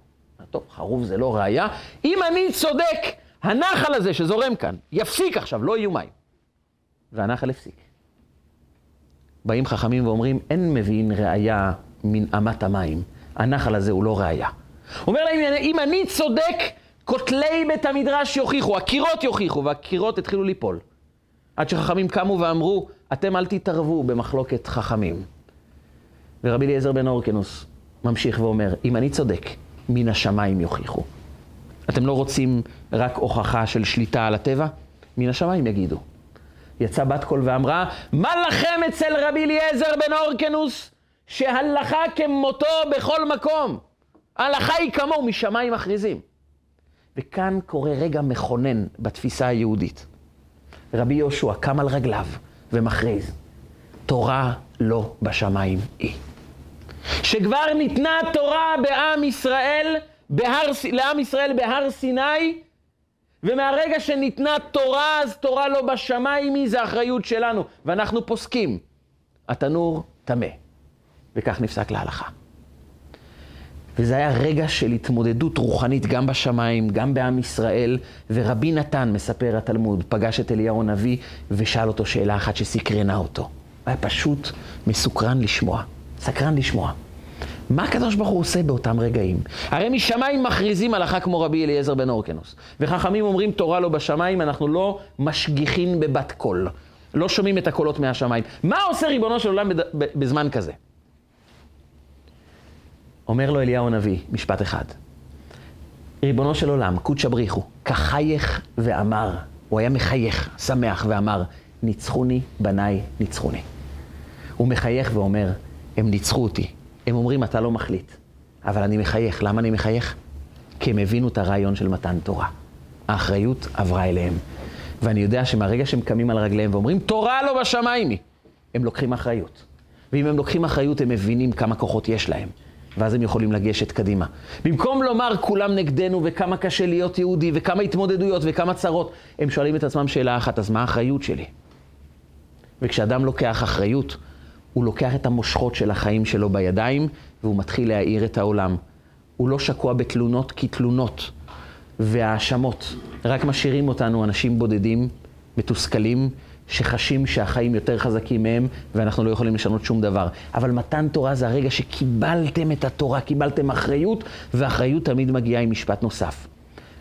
טוב, חרוב זה לא ראייה. אם אני צודק, הנחל הזה שזורם כאן, יפסיק עכשיו, לא יהיו מים. והנחל הפסיק. באים חכמים ואומרים, אין מביאים ראייה מן אמת המים. הנחל הזה הוא לא ראייה. אומר להם, אם אני צודק, כותלי בית המדרש יוכיחו, הקירות יוכיחו, והקירות התחילו ליפול. עד שחכמים קמו ואמרו, אתם אל תתערבו במחלוקת חכמים. ורבי אליעזר בן אורקנוס ממשיך ואומר, אם אני צודק, מן השמיים יוכיחו. אתם לא רוצים רק הוכחה של שליטה על הטבע? מן השמיים יגידו. יצא בת קול ואמרה, מה לכם אצל רבי אליעזר בן אורקנוס, שהלכה כמותו בכל מקום? ההלכה היא כמוהו, משמיים מכריזים. וכאן קורה רגע מכונן בתפיסה היהודית. רבי יהושע קם על רגליו ומכריז, תורה לא בשמיים היא. שכבר ניתנה תורה בעם ישראל, בהר, לעם ישראל בהר סיני, ומהרגע שניתנה תורה, אז תורה לא בשמיים היא, זה אחריות שלנו, ואנחנו פוסקים. התנור טמא, וכך נפסק להלכה. וזה היה רגע של התמודדות רוחנית גם בשמיים, גם בעם ישראל, ורבי נתן, מספר התלמוד, פגש את אליהו הנביא ושאל אותו שאלה אחת שסקרנה אותו. היה פשוט מסוקרן לשמוע, סקרן לשמוע. מה הקדוש ברוך הוא עושה באותם רגעים? הרי משמיים מכריזים הלכה כמו רבי אליעזר בן אורקנוס. וחכמים אומרים תורה לא בשמיים, אנחנו לא משגיחים בבת קול. לא שומעים את הקולות מהשמיים. מה עושה ריבונו של עולם בזמן כזה? אומר לו אליהו הנביא, משפט אחד. ריבונו של עולם, קודשא בריחו, כחייך ואמר, הוא היה מחייך, שמח ואמר, ניצחוני בניי, ניצחוני. הוא מחייך ואומר, הם ניצחו אותי. הם אומרים, אתה לא מחליט. אבל אני מחייך. למה אני מחייך? כי הם הבינו את הרעיון של מתן תורה. האחריות עברה אליהם. ואני יודע שמהרגע שהם קמים על רגליהם ואומרים, תורה לא בשמיים היא, הם לוקחים אחריות. ואם הם לוקחים אחריות, הם מבינים כמה כוחות יש להם. ואז הם יכולים לגשת קדימה. במקום לומר כולם נגדנו וכמה קשה להיות יהודי וכמה התמודדויות וכמה צרות, הם שואלים את עצמם שאלה אחת, אז מה האחריות שלי? וכשאדם לוקח אחריות, הוא לוקח את המושכות של החיים שלו בידיים והוא מתחיל להאיר את העולם. הוא לא שקוע בתלונות כי תלונות והאשמות רק משאירים אותנו אנשים בודדים, מתוסכלים, שחשים שהחיים יותר חזקים מהם ואנחנו לא יכולים לשנות שום דבר. אבל מתן תורה זה הרגע שקיבלתם את התורה, קיבלתם אחריות, ואחריות תמיד מגיעה עם משפט נוסף.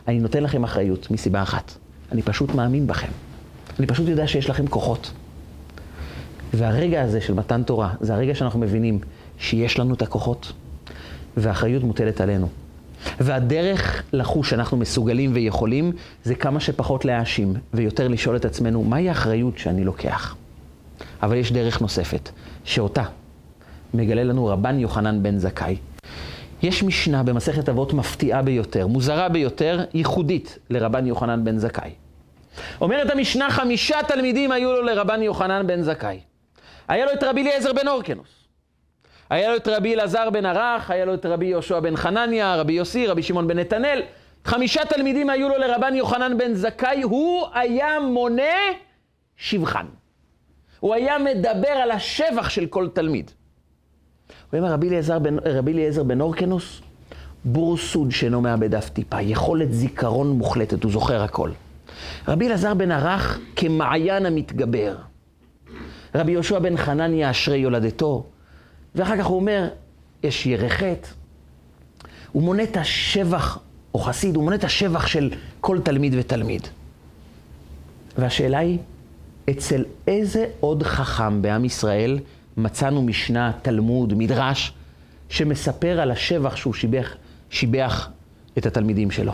אני נותן לכם אחריות מסיבה אחת, אני פשוט מאמין בכם. אני פשוט יודע שיש לכם כוחות. והרגע הזה של מתן תורה, זה הרגע שאנחנו מבינים שיש לנו את הכוחות, והאחריות מוטלת עלינו. והדרך לחוש שאנחנו מסוגלים ויכולים, זה כמה שפחות להאשים, ויותר לשאול את עצמנו, מהי האחריות שאני לוקח? אבל יש דרך נוספת, שאותה מגלה לנו רבן יוחנן בן זכאי. יש משנה במסכת אבות מפתיעה ביותר, מוזרה ביותר, ייחודית לרבן יוחנן בן זכאי. אומרת המשנה, חמישה תלמידים היו לו לרבן יוחנן בן זכאי. היה לו את רבי אליעזר בן אורקנוס. היה לו את רבי אלעזר בן ערך, היה לו את רבי יהושע בן חנניה, רבי יוסי, רבי שמעון בן נתנאל. חמישה תלמידים היו לו לרבן יוחנן בן זכאי, הוא היה מונה שבחן. הוא היה מדבר על השבח של כל תלמיד. הוא אומר, רבי אליעזר בן, רבי בן אורקנוס, בור סוד שאינו מאבד אף טיפה, יכולת זיכרון מוחלטת, הוא זוכר הכל. רבי אלעזר בן ערך כמעיין המתגבר. רבי יהושע בן חנניה אשרי יולדתו, ואחר כך הוא אומר, יש ירחת. הוא מונה את השבח, או חסיד, הוא מונה את השבח של כל תלמיד ותלמיד. והשאלה היא, אצל איזה עוד חכם בעם ישראל מצאנו משנה, תלמוד, מדרש, שמספר על השבח שהוא שיבח, שיבח את התלמידים שלו?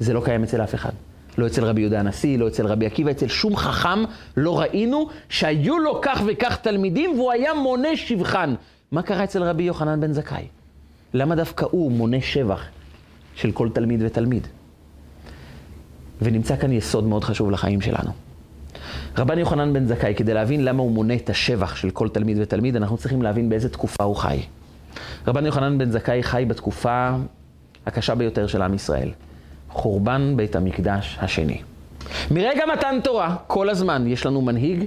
זה לא קיים אצל אף אחד. לא אצל רבי יהודה הנשיא, לא אצל רבי עקיבא, אצל שום חכם לא ראינו שהיו לו כך וכך תלמידים והוא היה מונה שבחן. מה קרה אצל רבי יוחנן בן זכאי? למה דווקא הוא מונה שבח של כל תלמיד ותלמיד. ונמצא כאן יסוד מאוד חשוב לחיים שלנו. רבן יוחנן בן זכאי, כדי להבין למה הוא מונה את השבח של כל תלמיד ותלמיד, אנחנו צריכים להבין באיזה תקופה הוא חי. רבן יוחנן בן זכאי חי בתקופה הקשה ביותר של עם ישראל, חורבן בית המקדש השני. מרגע מתן תורה, כל הזמן יש לנו מנהיג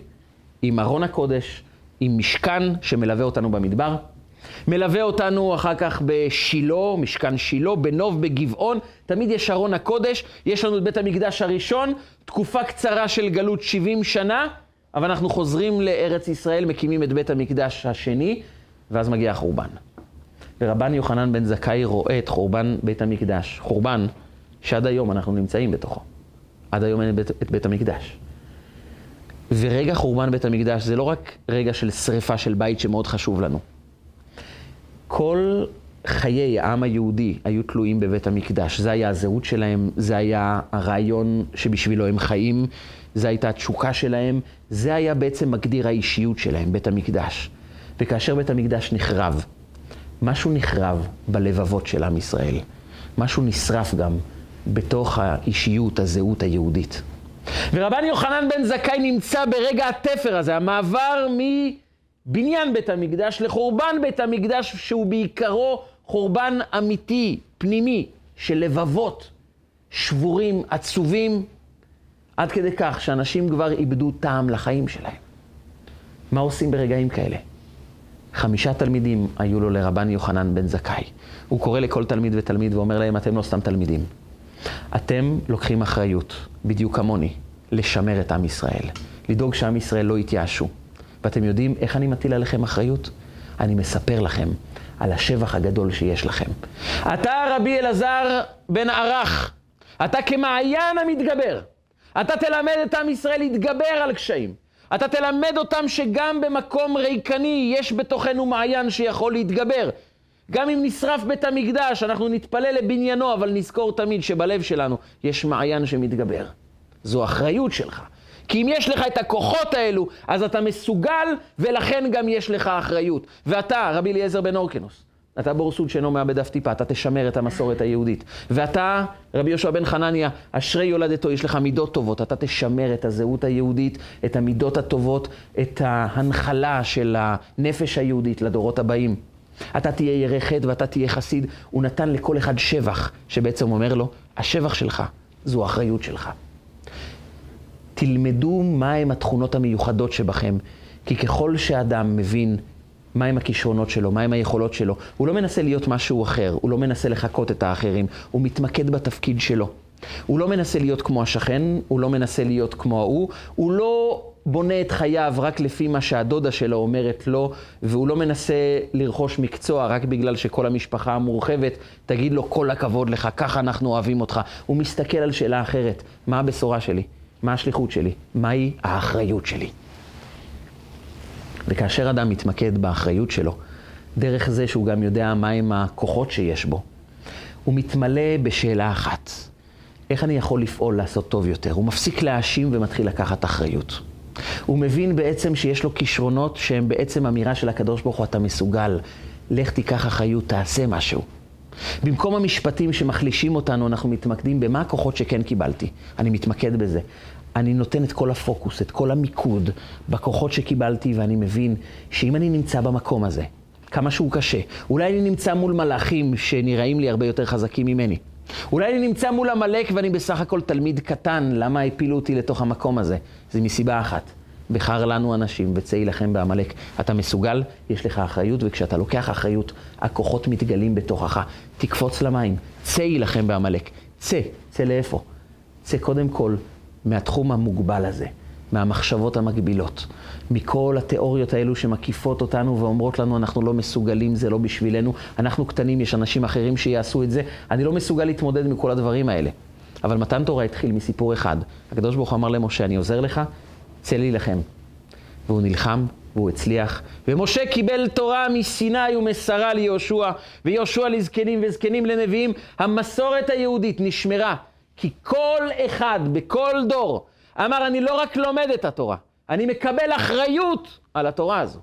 עם ארון הקודש, עם משכן שמלווה אותנו במדבר, מלווה אותנו אחר כך בשילה, משכן שילה, בנוב, בגבעון, תמיד יש ארון הקודש, יש לנו את בית המקדש הראשון, תקופה קצרה של גלות 70 שנה, אבל אנחנו חוזרים לארץ ישראל, מקימים את בית המקדש השני, ואז מגיע החורבן. ורבן יוחנן בן זכאי רואה את חורבן בית המקדש, חורבן שעד היום אנחנו נמצאים בתוכו. עד היום אין בית, את בית המקדש. ורגע חורבן בית המקדש זה לא רק רגע של שריפה של בית שמאוד חשוב לנו. כל חיי העם היהודי היו תלויים בבית המקדש. זה היה הזהות שלהם, זה היה הרעיון שבשבילו הם חיים, זה הייתה התשוקה שלהם, זה היה בעצם מגדיר האישיות שלהם, בית המקדש. וכאשר בית המקדש נחרב, משהו נחרב בלבבות של עם ישראל. משהו נשרף גם בתוך האישיות, הזהות היהודית. ורבן יוחנן בן זכאי נמצא ברגע התפר הזה, המעבר מבניין בית המקדש לחורבן בית המקדש, שהוא בעיקרו חורבן אמיתי, פנימי, של לבבות שבורים, עצובים, עד כדי כך שאנשים כבר איבדו טעם לחיים שלהם. מה עושים ברגעים כאלה? חמישה תלמידים היו לו לרבן יוחנן בן זכאי. הוא קורא לכל תלמיד ותלמיד ואומר להם, אתם לא סתם תלמידים. אתם לוקחים אחריות, בדיוק כמוני, לשמר את עם ישראל. לדאוג שעם ישראל לא יתייאשו. ואתם יודעים איך אני מטיל עליכם אחריות? אני מספר לכם על השבח הגדול שיש לכם. אתה, רבי אלעזר בן ערך, אתה כמעיין המתגבר. אתה תלמד את עם ישראל להתגבר על קשיים. אתה תלמד אותם שגם במקום ריקני יש בתוכנו מעיין שיכול להתגבר. גם אם נשרף בית המקדש, אנחנו נתפלל לבניינו, אבל נזכור תמיד שבלב שלנו יש מעיין שמתגבר. זו אחריות שלך. כי אם יש לך את הכוחות האלו, אז אתה מסוגל, ולכן גם יש לך אחריות. ואתה, רבי אליעזר בן אורקנוס, אתה בורסות שאינו מאבד אף טיפה, אתה תשמר את המסורת היהודית. ואתה, רבי יהושע בן חנניה, אשרי יולדתו, יש לך מידות טובות, אתה תשמר את הזהות היהודית, את המידות הטובות, את ההנחלה של הנפש היהודית לדורות הבאים. אתה תהיה ירא חטא ואתה תהיה חסיד. הוא נתן לכל אחד שבח, שבעצם אומר לו, השבח שלך זו האחריות שלך. תלמדו מהם התכונות המיוחדות שבכם, כי ככל שאדם מבין מהם הכישרונות שלו, מהם היכולות שלו, הוא לא מנסה להיות משהו אחר, הוא לא מנסה לחקות את האחרים, הוא מתמקד בתפקיד שלו. הוא לא מנסה להיות כמו השכן, הוא לא מנסה להיות כמו ההוא, הוא לא בונה את חייו רק לפי מה שהדודה שלו אומרת לו, והוא לא מנסה לרכוש מקצוע רק בגלל שכל המשפחה המורחבת תגיד לו כל הכבוד לך, ככה אנחנו אוהבים אותך. הוא מסתכל על שאלה אחרת, מה הבשורה שלי? מה השליחות שלי? מהי האחריות שלי? וכאשר אדם מתמקד באחריות שלו, דרך זה שהוא גם יודע מהם הכוחות שיש בו, הוא מתמלא בשאלה אחת, איך אני יכול לפעול לעשות טוב יותר? הוא מפסיק להאשים ומתחיל לקחת אחריות. הוא מבין בעצם שיש לו כישרונות שהם בעצם אמירה של הקדוש ברוך הוא, אתה מסוגל, לך תיקח אחריות, תעשה משהו. במקום המשפטים שמחלישים אותנו, אנחנו מתמקדים במה הכוחות שכן קיבלתי. אני מתמקד בזה. אני נותן את כל הפוקוס, את כל המיקוד בכוחות שקיבלתי, ואני מבין שאם אני נמצא במקום הזה, כמה שהוא קשה, אולי אני נמצא מול מלאכים שנראים לי הרבה יותר חזקים ממני. אולי אני נמצא מול עמלק ואני בסך הכל תלמיד קטן, למה הפילו אותי לתוך המקום הזה? זה מסיבה אחת. בחר לנו אנשים וצא יילחם בעמלק. אתה מסוגל, יש לך אחריות, וכשאתה לוקח אחריות, הכוחות מתגלים בתוכך. תקפוץ למים, צא יילחם בעמלק. צא, צא לאיפה? צא קודם כל מהתחום המוגבל הזה, מהמחשבות המגבילות, מכל התיאוריות האלו שמקיפות אותנו ואומרות לנו, אנחנו לא מסוגלים, זה לא בשבילנו, אנחנו קטנים, יש אנשים אחרים שיעשו את זה, אני לא מסוגל להתמודד עם כל הדברים האלה. אבל מתן תורה התחיל מסיפור אחד. הקדוש ברוך הוא אמר למשה, אני עוזר לך, צא להילחם. והוא נלחם, והוא הצליח. ומשה קיבל תורה מסיני ומסרה ליהושע, ויהושע לזקנים וזקנים לנביאים. המסורת היהודית נשמרה, כי כל אחד בכל דור אמר, אני לא רק לומד את התורה, אני מקבל אחריות על התורה הזו.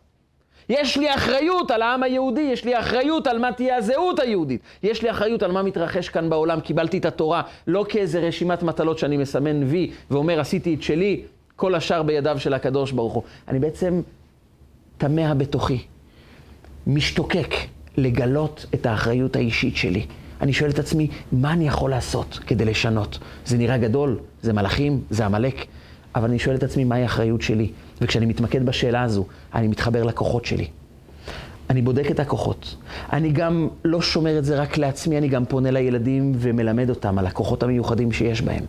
יש לי אחריות על העם היהודי, יש לי אחריות על מה תהיה הזהות היהודית. יש לי אחריות על מה מתרחש כאן בעולם. קיבלתי את התורה לא כאיזה רשימת מטלות שאני מסמן וי ואומר, עשיתי את שלי, כל השאר בידיו של הקדוש ברוך הוא. אני בעצם תמה בתוכי, משתוקק לגלות את האחריות האישית שלי. אני שואל את עצמי, מה אני יכול לעשות כדי לשנות? זה נראה גדול, זה מלאכים, זה עמלק, אבל אני שואל את עצמי, מהי האחריות שלי? וכשאני מתמקד בשאלה הזו, אני מתחבר לכוחות שלי. אני בודק את הכוחות. אני גם לא שומר את זה רק לעצמי, אני גם פונה לילדים ומלמד אותם על הכוחות המיוחדים שיש בהם.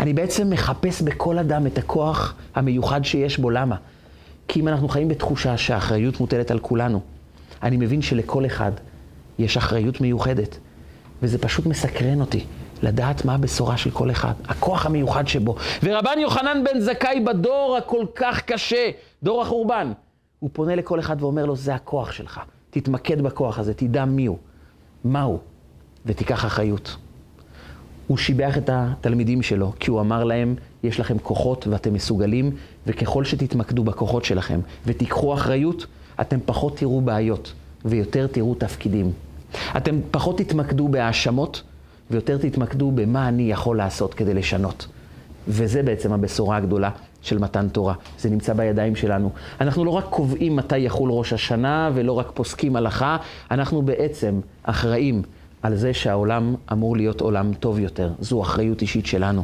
אני בעצם מחפש בכל אדם את הכוח המיוחד שיש בו. למה? כי אם אנחנו חיים בתחושה שהאחריות מוטלת על כולנו, אני מבין שלכל אחד יש אחריות מיוחדת. וזה פשוט מסקרן אותי, לדעת מה הבשורה של כל אחד, הכוח המיוחד שבו. ורבן יוחנן בן זכאי בדור הכל כך קשה, דור החורבן, הוא פונה לכל אחד ואומר לו, זה הכוח שלך. תתמקד בכוח הזה, תדע מי הוא, מה הוא, ותיקח אחריות. הוא שיבח את התלמידים שלו, כי הוא אמר להם, יש לכם כוחות ואתם מסוגלים, וככל שתתמקדו בכוחות שלכם ותיקחו אחריות, אתם פחות תראו בעיות ויותר תראו תפקידים. אתם פחות תתמקדו בהאשמות ויותר תתמקדו במה אני יכול לעשות כדי לשנות. וזה בעצם הבשורה הגדולה של מתן תורה. זה נמצא בידיים שלנו. אנחנו לא רק קובעים מתי יחול ראש השנה ולא רק פוסקים הלכה, אנחנו בעצם אחראים על זה שהעולם אמור להיות עולם טוב יותר. זו אחריות אישית שלנו.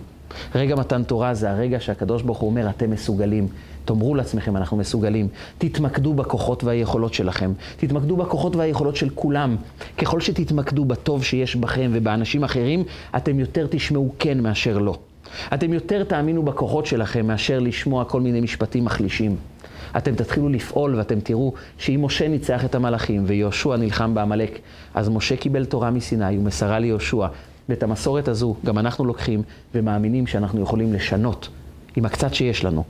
רגע מתן תורה זה הרגע שהקדוש ברוך הוא אומר, אתם מסוגלים. תאמרו לעצמכם, אנחנו מסוגלים. תתמקדו בכוחות והיכולות שלכם. תתמקדו בכוחות והיכולות של כולם. ככל שתתמקדו בטוב שיש בכם ובאנשים אחרים, אתם יותר תשמעו כן מאשר לא. אתם יותר תאמינו בכוחות שלכם מאשר לשמוע כל מיני משפטים מחלישים. אתם תתחילו לפעול ואתם תראו שאם משה ניצח את המלאכים ויהושע נלחם בעמלק, אז משה קיבל תורה מסיני ומסרה ליהושע. ואת המסורת הזו גם אנחנו לוקחים ומאמינים שאנחנו יכולים לשנות עם הקצת שיש לנו.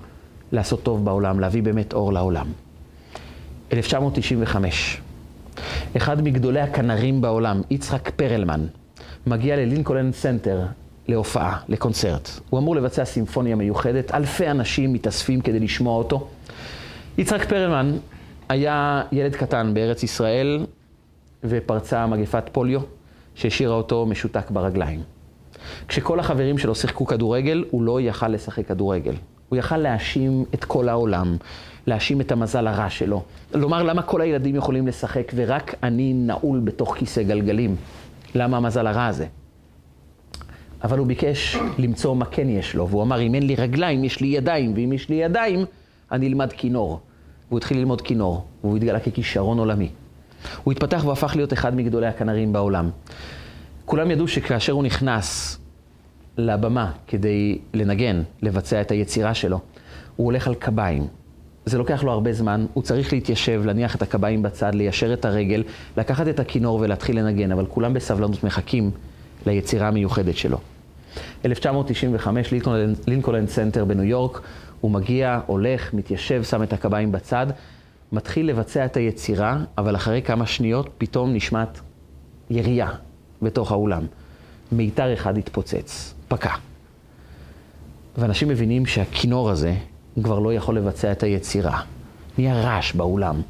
לעשות טוב בעולם, להביא באמת אור לעולם. 1995, אחד מגדולי הכנרים בעולם, יצחק פרלמן, מגיע ללינקולן סנטר להופעה, לקונצרט. הוא אמור לבצע סימפוניה מיוחדת, אלפי אנשים מתאספים כדי לשמוע אותו. יצחק פרלמן היה ילד קטן בארץ ישראל, ופרצה מגפת פוליו, שהשאירה אותו משותק ברגליים. כשכל החברים שלו שיחקו כדורגל, הוא לא יכל לשחק כדורגל. הוא יכל להאשים את כל העולם, להאשים את המזל הרע שלו. לומר למה כל הילדים יכולים לשחק ורק אני נעול בתוך כיסא גלגלים. למה המזל הרע הזה? אבל הוא ביקש למצוא מה כן יש לו, והוא אמר, אם אין לי רגליים, יש לי ידיים, ואם יש לי ידיים, אני אלמד כינור. והוא התחיל ללמוד כינור, והוא התגלה ככישרון עולמי. הוא התפתח והפך להיות אחד מגדולי הכנרים בעולם. כולם ידעו שכאשר הוא נכנס לבמה כדי לנגן, לבצע את היצירה שלו, הוא הולך על קביים. זה לוקח לו הרבה זמן, הוא צריך להתיישב, להניח את הקביים בצד, ליישר את הרגל, לקחת את הכינור ולהתחיל לנגן, אבל כולם בסבלנות מחכים ליצירה המיוחדת שלו. 1995, לינקולן, לינקולן סנטר בניו יורק, הוא מגיע, הולך, מתיישב, שם את הקביים בצד, מתחיל לבצע את היצירה, אבל אחרי כמה שניות פתאום נשמעת ירייה בתוך האולם. מיתר אחד התפוצץ. פקע. ואנשים מבינים שהכינור הזה כבר לא יכול לבצע את היצירה. נהיה רעש באולם.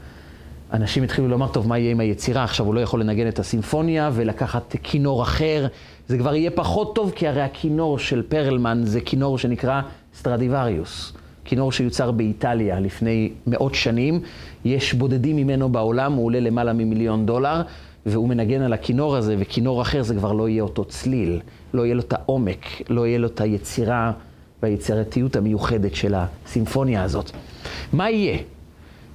אנשים התחילו לומר, טוב, מה יהיה עם היצירה? עכשיו הוא לא יכול לנגן את הסימפוניה ולקחת כינור אחר. זה כבר יהיה פחות טוב, כי הרי הכינור של פרלמן זה כינור שנקרא סטרדיווריוס. כינור שיוצר באיטליה לפני מאות שנים. יש בודדים ממנו בעולם, הוא עולה למעלה ממיליון דולר. והוא מנגן על הכינור הזה, וכינור אחר זה כבר לא יהיה אותו צליל, לא יהיה לו את העומק, לא יהיה לו את היצירה והיצירתיות המיוחדת של הסימפוניה הזאת. מה יהיה?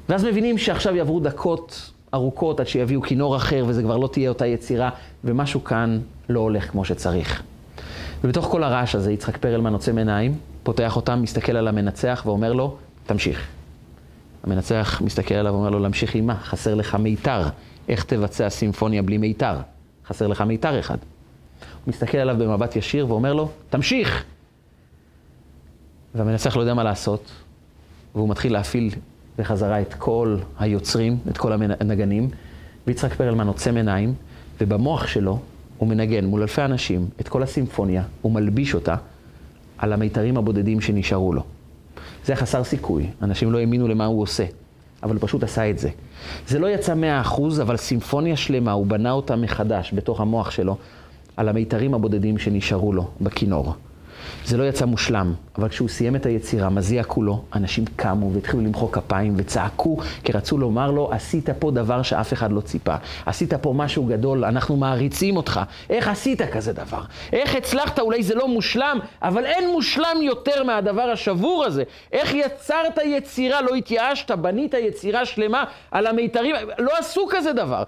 ואז מבינים שעכשיו יעברו דקות ארוכות עד שיביאו כינור אחר, וזה כבר לא תהיה אותה יצירה, ומשהו כאן לא הולך כמו שצריך. ובתוך כל הרעש הזה, יצחק פרלמן עוצם עיניים, פותח אותם, מסתכל על המנצח ואומר לו, תמשיך. המנצח מסתכל עליו ואומר לו, להמשיך עם מה? חסר לך מיתר. איך תבצע סימפוניה בלי מיתר? חסר לך מיתר אחד. הוא מסתכל עליו במבט ישיר ואומר לו, תמשיך! והמנצח לא יודע מה לעשות, והוא מתחיל להפעיל בחזרה את כל היוצרים, את כל הנגנים, ויצחק פרלמן עוצם עיניים, ובמוח שלו הוא מנגן מול אלפי אנשים את כל הסימפוניה, הוא מלביש אותה על המיתרים הבודדים שנשארו לו. זה חסר סיכוי, אנשים לא האמינו למה הוא עושה. אבל הוא פשוט עשה את זה. זה לא יצא מאה אחוז, אבל סימפוניה שלמה, הוא בנה אותה מחדש בתוך המוח שלו, על המיתרים הבודדים שנשארו לו בכינור. זה לא יצא מושלם, אבל כשהוא סיים את היצירה, מזיע כולו, אנשים קמו והתחילו למחוא כפיים וצעקו, כי רצו לומר לו, עשית פה דבר שאף אחד לא ציפה. עשית פה משהו גדול, אנחנו מעריצים אותך. איך עשית כזה דבר? איך הצלחת? אולי זה לא מושלם, אבל אין מושלם יותר מהדבר השבור הזה. איך יצרת יצירה, לא התייאשת, בנית יצירה שלמה על המיתרים, לא עשו כזה דבר.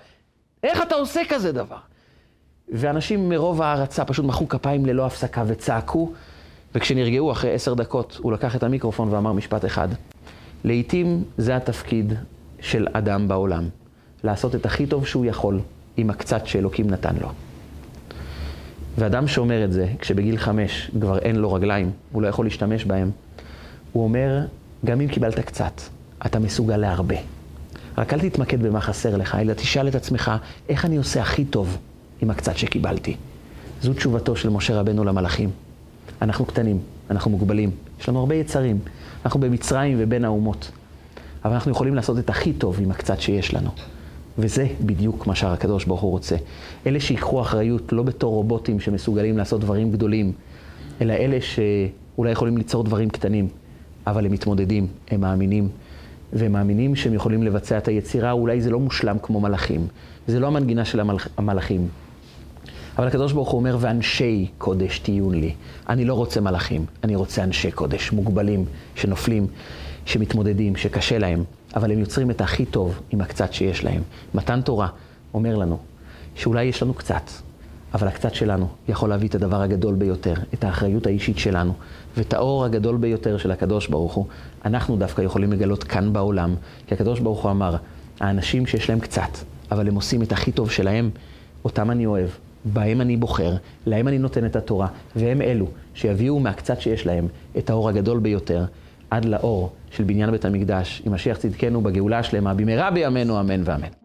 איך אתה עושה כזה דבר? ואנשים מרוב הערצה פשוט מחאו כפיים ללא הפסקה וצעקו, וכשנרגעו אחרי עשר דקות, הוא לקח את המיקרופון ואמר משפט אחד: לעתים זה התפקיד של אדם בעולם, לעשות את הכי טוב שהוא יכול עם הקצת שאלוקים נתן לו. ואדם שאומר את זה, כשבגיל חמש כבר אין לו רגליים, הוא לא יכול להשתמש בהם, הוא אומר, גם אם קיבלת קצת, אתה מסוגל להרבה. רק אל תתמקד במה חסר לך, אלא תשאל את עצמך, איך אני עושה הכי טוב עם הקצת שקיבלתי? זו תשובתו של משה רבנו למלאכים. אנחנו קטנים, אנחנו מוגבלים, יש לנו הרבה יצרים. אנחנו במצרים ובין האומות. אבל אנחנו יכולים לעשות את הכי טוב עם הקצת שיש לנו. וזה בדיוק מה שהקדוש ברוך הוא רוצה. אלה שיקחו אחריות לא בתור רובוטים שמסוגלים לעשות דברים גדולים, אלא אלה שאולי יכולים ליצור דברים קטנים, אבל הם מתמודדים, הם מאמינים, והם מאמינים שהם יכולים לבצע את היצירה, אולי זה לא מושלם כמו מלאכים. זה לא המנגינה של המלאכים. אבל הקדוש ברוך הוא אומר, ואנשי קודש תהיון לי. אני לא רוצה מלאכים, אני רוצה אנשי קודש, מוגבלים, שנופלים, שמתמודדים, שקשה להם, אבל הם יוצרים את הכי טוב עם הקצת שיש להם. מתן תורה אומר לנו שאולי יש לנו קצת, אבל הקצת שלנו יכול להביא את הדבר הגדול ביותר, את האחריות האישית שלנו, ואת האור הגדול ביותר של הקדוש ברוך הוא, אנחנו דווקא יכולים לגלות כאן בעולם, כי הקדוש ברוך הוא אמר, האנשים שיש להם קצת, אבל הם עושים את הכי טוב שלהם, אותם אני אוהב, בהם אני בוחר, להם אני נותן את התורה, והם אלו שיביאו מהקצת שיש להם את האור הגדול ביותר, עד לאור של בניין בית המקדש, עם משיח צדקנו בגאולה השלמה, במהרה בימינו אמן ואמן.